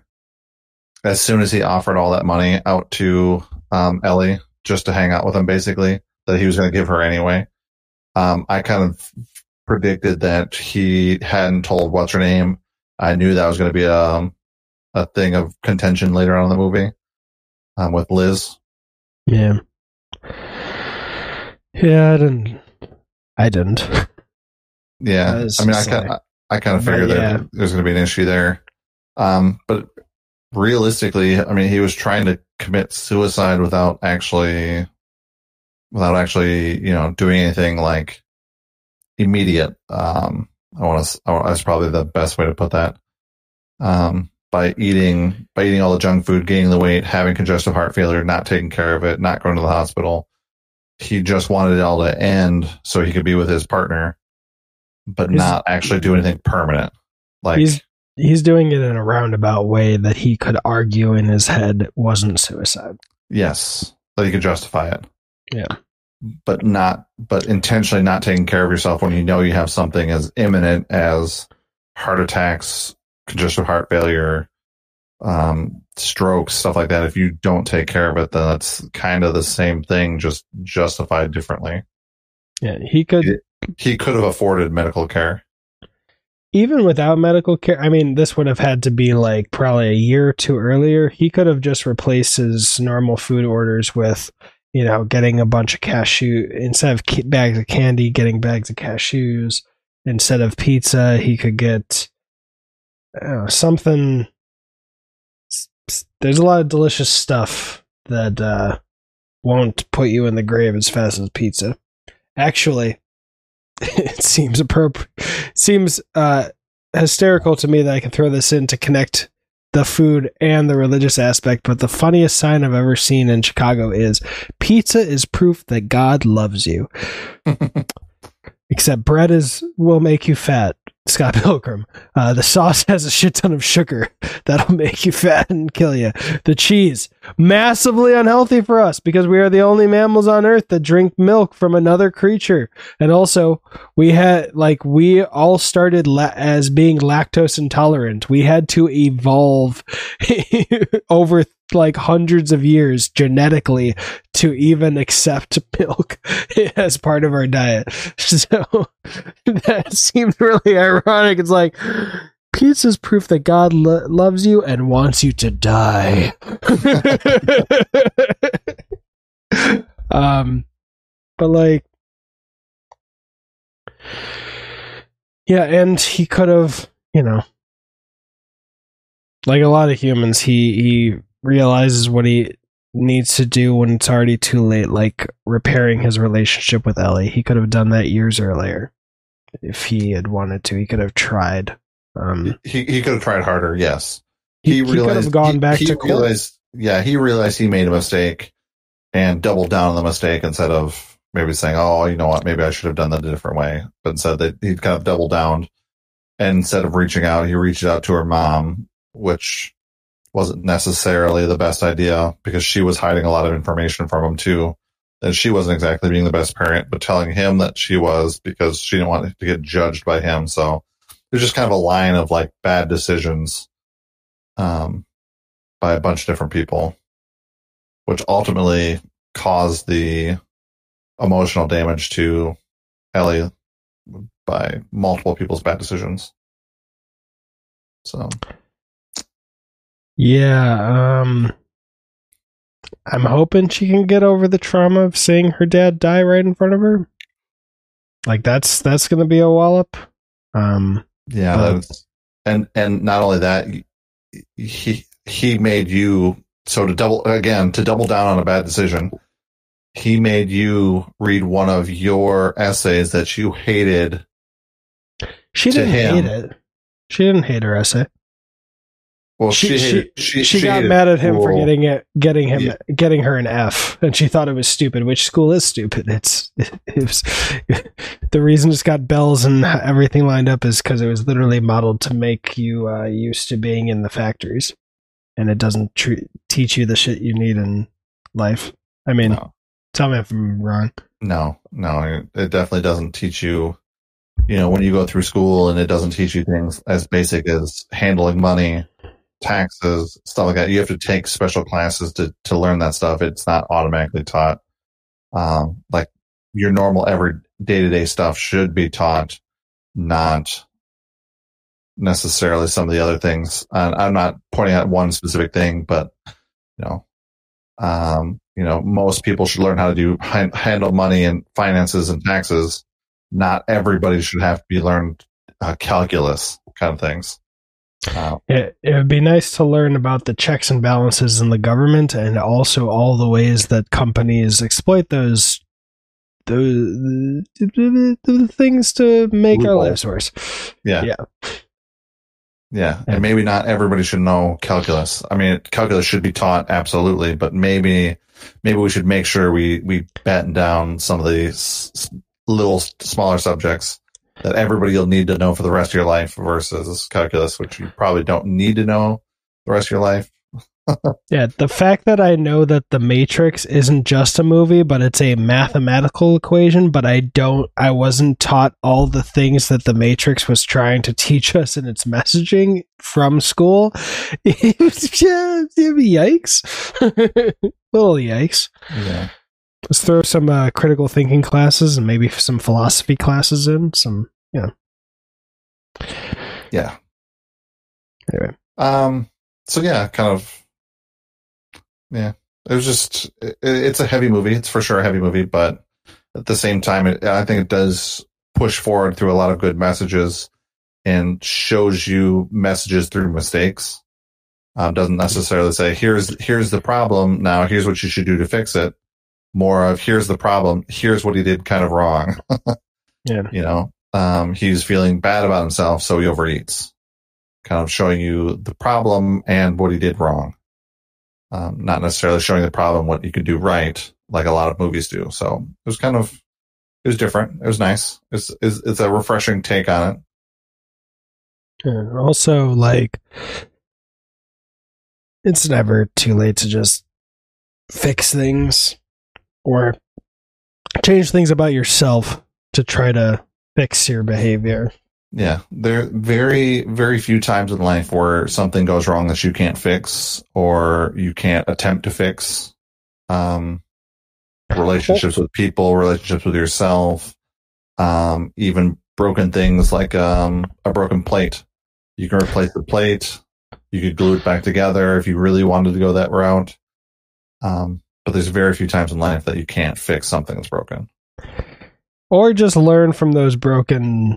As soon as he offered all that money out to um, Ellie just to hang out with him, basically that he was going to give her anyway. Um, I kind of predicted that he hadn't told what's her name. I knew that was going to be a um, a thing of contention later on in the movie um, with Liz. Yeah. Yeah, I didn't. I didn't. Yeah, I, mean, I kind of, I kind of figured yeah. that there's going to be an issue there. Um, but realistically, I mean, he was trying to commit suicide without actually, without actually, you know, doing anything like immediate. Um, I want to, that's probably the best way to put that. Um, by eating, by eating all the junk food, gaining the weight, having congestive heart failure, not taking care of it, not going to the hospital. He just wanted it all to end so he could be with his partner but he's, not actually do anything permanent. Like he's he's doing it in a roundabout way that he could argue in his head wasn't suicide. Yes, that he could justify it. Yeah. But not, but intentionally not taking care of yourself when you know you have something as imminent as heart attacks, congestive heart failure, um, strokes, stuff like that. If you don't take care of it, then that's kind of the same thing, just justified differently. Yeah, he could. He, he could have afforded medical care. Even without medical care, I mean, this would have had to be like probably a year or two earlier. He could have just replaced his normal food orders with, you know, getting a bunch of cashew instead of bags of candy, getting bags of cashews. Instead of pizza, he could get uh, something. There's a lot of delicious stuff that uh, won't put you in the grave as fast as pizza. Actually, [LAUGHS] it seems appropriate. Seems uh, hysterical to me that I can throw this in to connect the food and the religious aspect. But the funniest sign I've ever seen in Chicago is pizza is proof that God loves you. [LAUGHS] Except bread is will make you fat. Scott Pilgrim. Uh, the sauce [LAUGHS] has a shit ton of sugar [LAUGHS] that'll make you fat and kill you. The cheese, massively unhealthy for us because we are the only mammals on earth that drink milk from another creature. And also, we had, like, we all started la- as being lactose intolerant. We had to evolve [LAUGHS] over like hundreds of years genetically to even accept [LAUGHS] milk as part of our diet. [LAUGHS] So that seems really ironic. It's like pizza's proof that God lo- loves you and wants you to die. [LAUGHS] um, but like, yeah, and he could have, you know, like a lot of humans, he he realizes what he needs to do when it's already too late, like repairing his relationship with Ellie. He could have done that years earlier if he had wanted to. He could have tried. Um, he he could have tried harder. Yes, he, he, he could have gone he, back he to realized, court. Yeah, he realized he made a mistake and doubled down on the mistake instead of maybe saying, "Oh, you know what? Maybe I should have done that a different way." But instead, that he kind of doubled down. And instead of reaching out, he reached out to her mom, which wasn't necessarily the best idea because she was hiding a lot of information from him too. And she wasn't exactly being the best parent, but telling him that she was because she didn't want to get judged by him. So there's just kind of a line of like bad decisions, um, by a bunch of different people, which ultimately caused the emotional damage to Ellie by multiple people's bad decisions. So yeah, um I'm hoping she can get over the trauma of seeing her dad die right in front of her. Like that's that's to be a wallop. Um yeah, but, and and not only that he he made you so to double again to double down on a bad decision. He made you read one of your essays that you hated. She didn't hate it. She didn't hate her essay. Well, she she she, she, she, got mad at him for getting it, getting him, Yeah. getting her an F, and she thought it was stupid. Which school is stupid? It's it was [LAUGHS] the reason it's got bells and everything lined up is because it was literally modeled to make you uh, used to being in the factories, and it doesn't tre- teach you the shit you need in life. I mean, No, tell me if I'm wrong. no, no. It definitely doesn't teach you. You know, when you go through school, and it doesn't teach you things as basic as handling money, taxes, stuff like that. You have to take special classes to to learn that stuff. It's not automatically taught. Um, like your normal every day to day stuff should be taught, not necessarily some of the other things. And I'm not pointing out one specific thing, but you know, um, you know, most people should learn how to do handle money and finances and taxes. Not everybody should have to be learned uh, calculus kind of things. Uh, It, it would be nice to learn about the checks and balances in the government and also all the ways that companies exploit those those the things to make our lives worse. yeah. Yeah. Yeah. Yeah. And maybe not everybody should know calculus. I mean, calculus should be taught absolutely, but maybe, maybe we should make sure we, we batten down some of these little smaller subjects that everybody will need to know for the rest of your life versus calculus, which you probably don't need to know the rest of your life. [LAUGHS] yeah, the fact that I know that the Matrix isn't just a movie, but it's a mathematical equation, but I don't, I wasn't taught all the things that the Matrix was trying to teach us in its messaging from school. [LAUGHS] yikes. [LAUGHS] Little yikes. Yeah. Let's throw some uh, critical thinking classes and maybe some philosophy classes in. Some, yeah. Yeah. Anyway. Um, so yeah, kind of yeah, it was just it, it's a heavy movie. It's for sure a heavy movie, but at the same time, it, I think it does push forward through a lot of good messages and shows you messages through mistakes. Um, doesn't necessarily say here's here's the problem. Now here's what you should do to fix it. More of here's the problem. Here's what he did kind of wrong. [LAUGHS] yeah, you know, um, he's feeling bad about himself, so he overeats. Kind of showing you the problem and what he did wrong um, not necessarily showing the problem what you could do right, like a lot of movies do. So it was kind of it was different. It was nice. It's it's, it's a refreshing take on it. And also, like, it's never too late to just fix things or change things about yourself to try to fix your behavior. Yeah, there are very very few times in life where something goes wrong that you can't fix or you can't attempt to fix. Um, relationships with people, relationships with yourself, um, even broken things like um, a broken plate. You can replace the plate. You could glue it back together if you really wanted to go that route. Um, but there's very few times in life that you can't fix something that's broken. Or just learn from those broken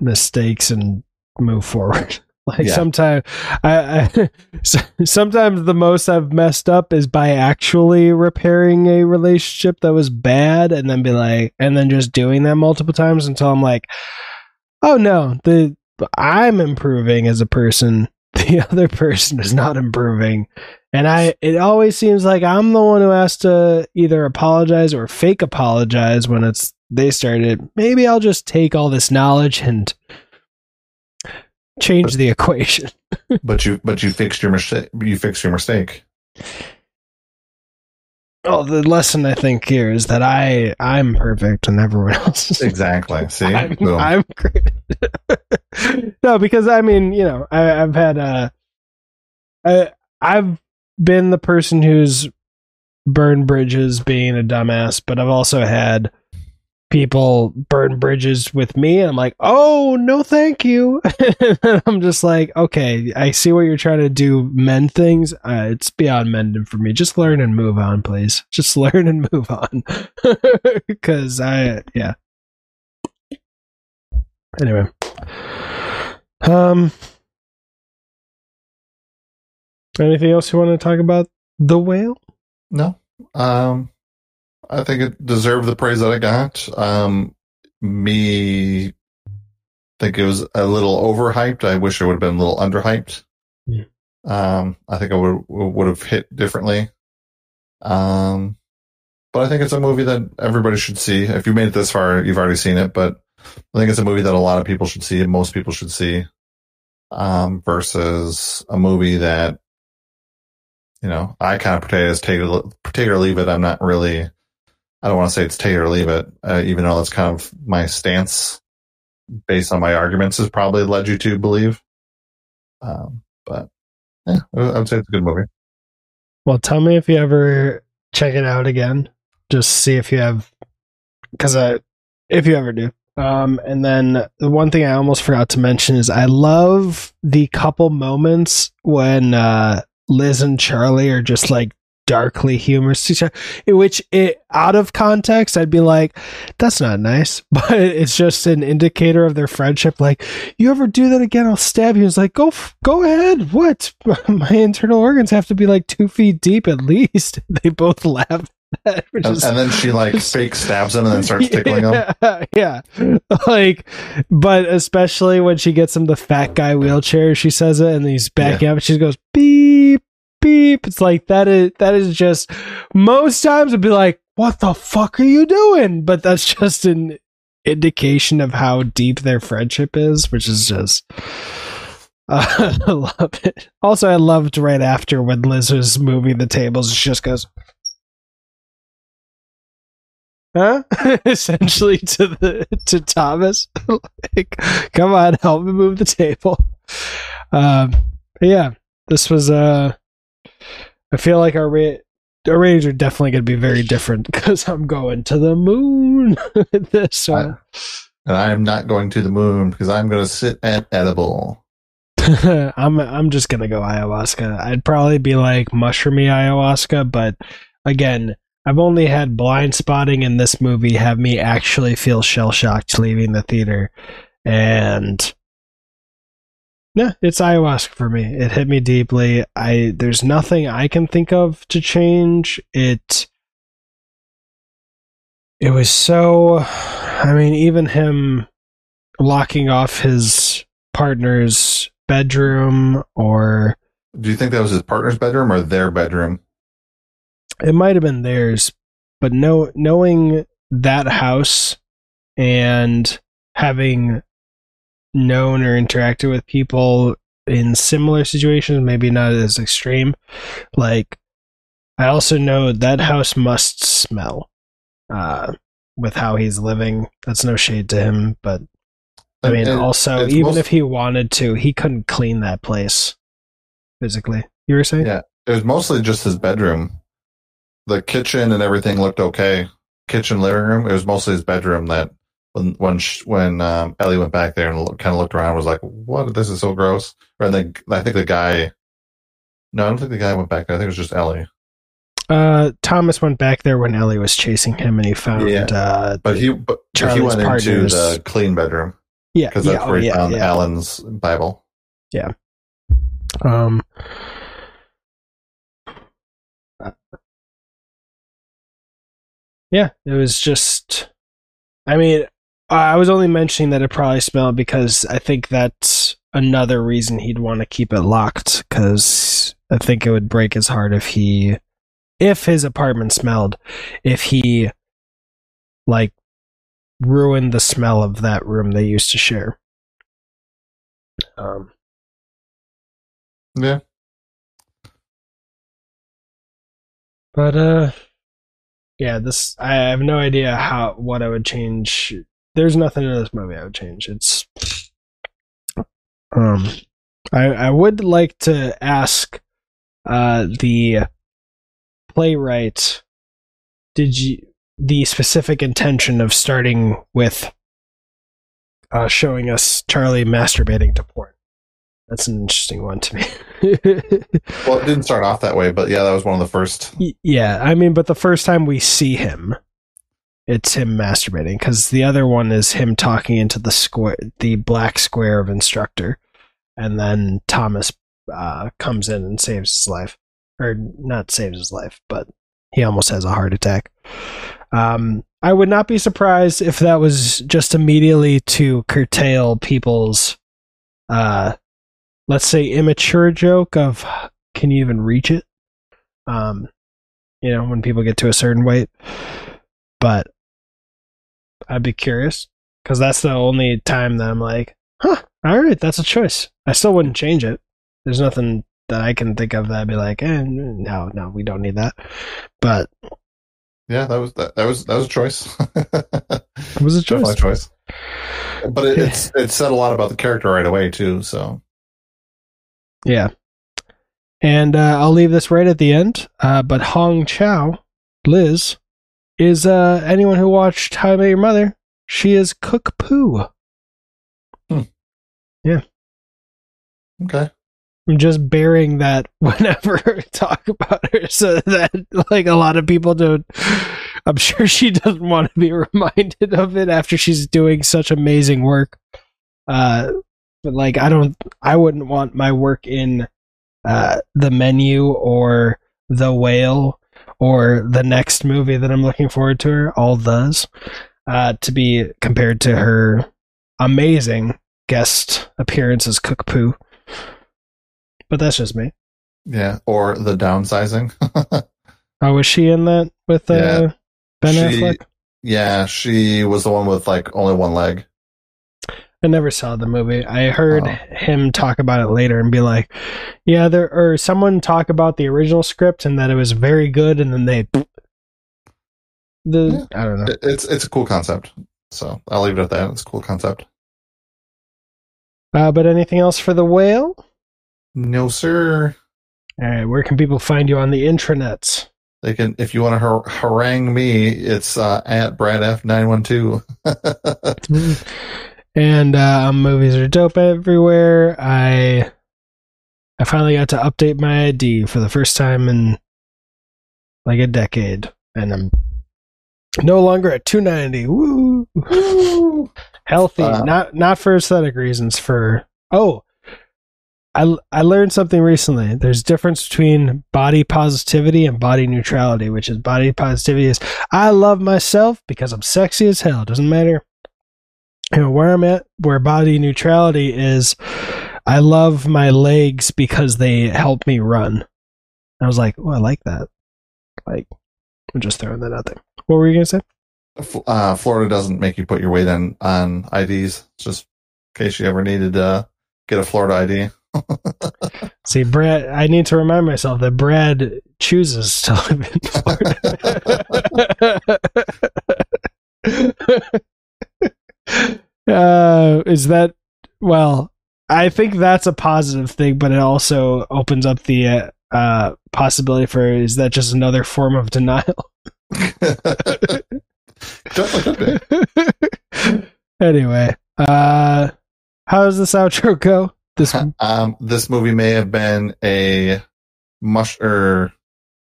mistakes and move forward. [LAUGHS] Like yeah. sometimes, I, I [LAUGHS] sometimes the most I've messed up is by actually repairing a relationship that was bad, and then be like, and then just doing that multiple times until I'm like, oh no, the I'm improving as a person. [LAUGHS] The other person is not improving, and I it always seems like I'm the one who has to either apologize or fake apologize when it's they started, maybe I'll just take all this knowledge and change the equation. [LAUGHS] but you but you fixed your mistake you fixed your mistake. Oh, the lesson I think here is that I I'm perfect and everyone [LAUGHS] else is exactly. [LAUGHS] See, I'm, I'm great. no, because I mean, you know, I, have had uh, I I've been the person who's burned bridges, being a dumbass, but I've also had people burn bridges with me and I'm like, "Oh, no thank you." [LAUGHS] I'm just like, "Okay, I see what you're trying to do, mend things. Uh, it's beyond mending for me. Just learn and move on, please. [LAUGHS] Just learn and move on." [LAUGHS] Cuz I yeah. Anyway. Um Anything else you want to talk about the whale? No. Um I think it deserved the praise that it got. Um, me think it was a little overhyped. I wish it would have been a little underhyped. Yeah. Um, I think I would would have hit differently. Um, but I think it's a movie that everybody should see. If you made it this far, you've already seen it. But I think it's a movie that a lot of people should see, and most people should see. Um, versus a movie that you know I kind of as take, take or leave it. I'm not really I don't want to say it's take or leave it, uh, even though that's kind of my stance based on my arguments has probably led you to believe. Um, but yeah, I would say it's a good movie. Well, tell me if you ever check it out again. Just see if you have, because I, if you ever do. Um, and then the one thing I almost forgot to mention is I love the couple moments when uh, Liz and Charlie are just like darkly humorous in which it out of context i'd be like that's not nice. [LAUGHS] But it's just an indicator of their friendship like you ever do that again i'll stab you. It's like go go ahead. What? [LAUGHS] My internal organs have to be like two feet deep at least. [LAUGHS] They both laugh [LAUGHS] and, is, and, then she like [LAUGHS] fake stabs him and then starts tickling [LAUGHS] yeah, him. Yeah. Like, but especially when she gets him the fat guy wheelchair, she says it and he's backing yeah. up and she goes beep, beep. It's like that is that is just most times I'd be like, what the fuck are you doing? But that's just an indication of how deep their friendship is, which is just. Uh, I love it. Also, I loved right after when Liz was moving the tables, she just goes, huh? [LAUGHS] Essentially to the to Thomas, [LAUGHS] like, come on, help me move the table. Um, yeah, this was uh, I feel like our ra- our ratings are definitely going to be very different [LAUGHS] because I'm going to the moon with this one. and I'm not going to the moon because I'm going to sit at edible. I'm I'm just gonna go ayahuasca. I'd probably be like mushroomy ayahuasca, but again, I've only had Blindspotting in this movie have me actually feel shell shocked leaving the theater, and yeah, it's ayahuasca for me. It hit me deeply. I there's nothing I can think of to change it. It was so. I mean, even him locking off his partner's bedroom or Do you think that was his partner's bedroom or their bedroom? It might have been theirs but know, knowing that house and having known or interacted with people in similar situations maybe not as extreme like i also know that house must smell uh with how he's living that's no shade to him but I mean, And- also, even most- if he wanted to, he couldn't clean that place physically. You were saying? Yeah. it was mostly just his bedroom. The kitchen and everything looked okay. Kitchen, living room. It was mostly his bedroom that when when sh- when um, Ellie went back there and kind of looked around, was like, "What? This is so gross." Or then I think the guy. No, I don't think the guy went back there. I think it was just Ellie. Uh, Thomas went back there when Ellie was chasing him, and he found. Yeah. Uh, But he but he Charlie's went into the clean bedroom yeah, because that's oh, where he yeah, found yeah. Alan's Bible. Yeah. Um, yeah, it was just. I mean, I was only mentioning that it probably smelled because I think that's another reason he'd want to keep it locked because I think it would break his heart if he, if his apartment smelled, if he, like, ruined the smell of that room they used to share. Um, Yeah. But uh yeah, this I have no idea how what I would change. There's nothing in this movie I would change. It's um I I would like to ask uh the playwright did you the specific intention of starting with uh showing us Charlie masturbating to porn. That's an interesting one to me. [LAUGHS] Well, it didn't start off that way, but yeah, that was one of the first. Yeah, I mean, but the first time we see him, it's him masturbating because the other one is him talking into the square, the black square of instructor, and then Thomas uh, comes in and saves his life, or not saves his life, but he almost has a heart attack. Um, I would not be surprised if that was just immediately to curtail people's, uh, let's say, immature joke of can you even reach it? Um, you know, when people get to a certain weight. But I'd be curious because that's the only time that I'm like, huh, all right, that's a choice. I still wouldn't change it. There's nothing that I can think of that I'd be like, eh, no, no, we don't need that. But Yeah, that was that, that was that was a choice. it was a choice. Definitely a choice. But it, [LAUGHS] it's it said a lot about the character right away too. So Yeah. And uh, I'll leave this right at the end. Uh, but Hong Chau, Liz, is uh, anyone who watched How I Met Your Mother. She is Cook Pu. Hmm. Yeah. Okay, I'm just bearing that [LAUGHS] whenever I talk about her, so that like a lot of people don't. I'm sure she doesn't want to be [LAUGHS] reminded of it after she's doing such amazing work. Uh, but like, I don't. I wouldn't want my work in uh, the menu or the whale or the next movie that I'm looking forward to. Her all those uh, to be compared to her amazing guest appearance as Cook Pu. But that's just me. yeah, or the downsizing. [LAUGHS] Oh, was she in that with uh, Yeah. Ben She- Affleck? Yeah, she was the one with like only one leg. I never saw the movie. I heard Oh. him talk about it later and be like, "Yeah, there," or someone talk about the original script and that it was very good, and then they, [LAUGHS] the I don't know. It's it's a cool concept. So I'll leave it at that. It's a cool concept. Uh, but anything else for the whale? No, sir. All right, where can people find you on the intranets? They can if you want to har- harangue me, it's uh, at Brad F nine one two. [LAUGHS] and uh, movies are dope everywhere. I I finally got to update my ID for the first time in like a decade, and I'm no longer at 290. Woo! [LAUGHS] Healthy, Uh, not not for aesthetic reasons. For oh, I I learned something recently. There's a difference between body positivity and body neutrality, which is body positivity is I love myself because I'm sexy as hell. Doesn't matter you know where I'm at, where body neutrality is, I love my legs because they help me run. I was like, oh, I like that. Like, I'm just throwing that out there. What were you gonna say? Uh, Florida doesn't make you put your weight on on IDs. Just in case you ever needed to get a Florida ID. [LAUGHS] See, Brad, I need to remind myself that Brad chooses to live in Florida. [LAUGHS] [LAUGHS] [LAUGHS] uh, is that well? I think that's a positive thing, but it also opens up the uh, uh, possibility for is that just another form of denial? Definitely could be. anyway, uh, how does this outro go? This [LAUGHS] um, this movie may have been a mush or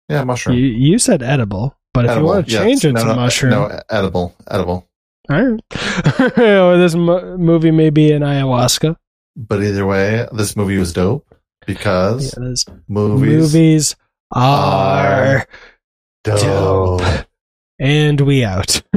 yeah mushroom. you said edible, but if you want to yes. change it no, to no, mushroom, No, edible, edible. All right. [LAUGHS] or this mo- movie may be in ayahuasca. But either way, this movie was dope because Yeah, this- movies, movies are dope. dope. and we out. [LAUGHS]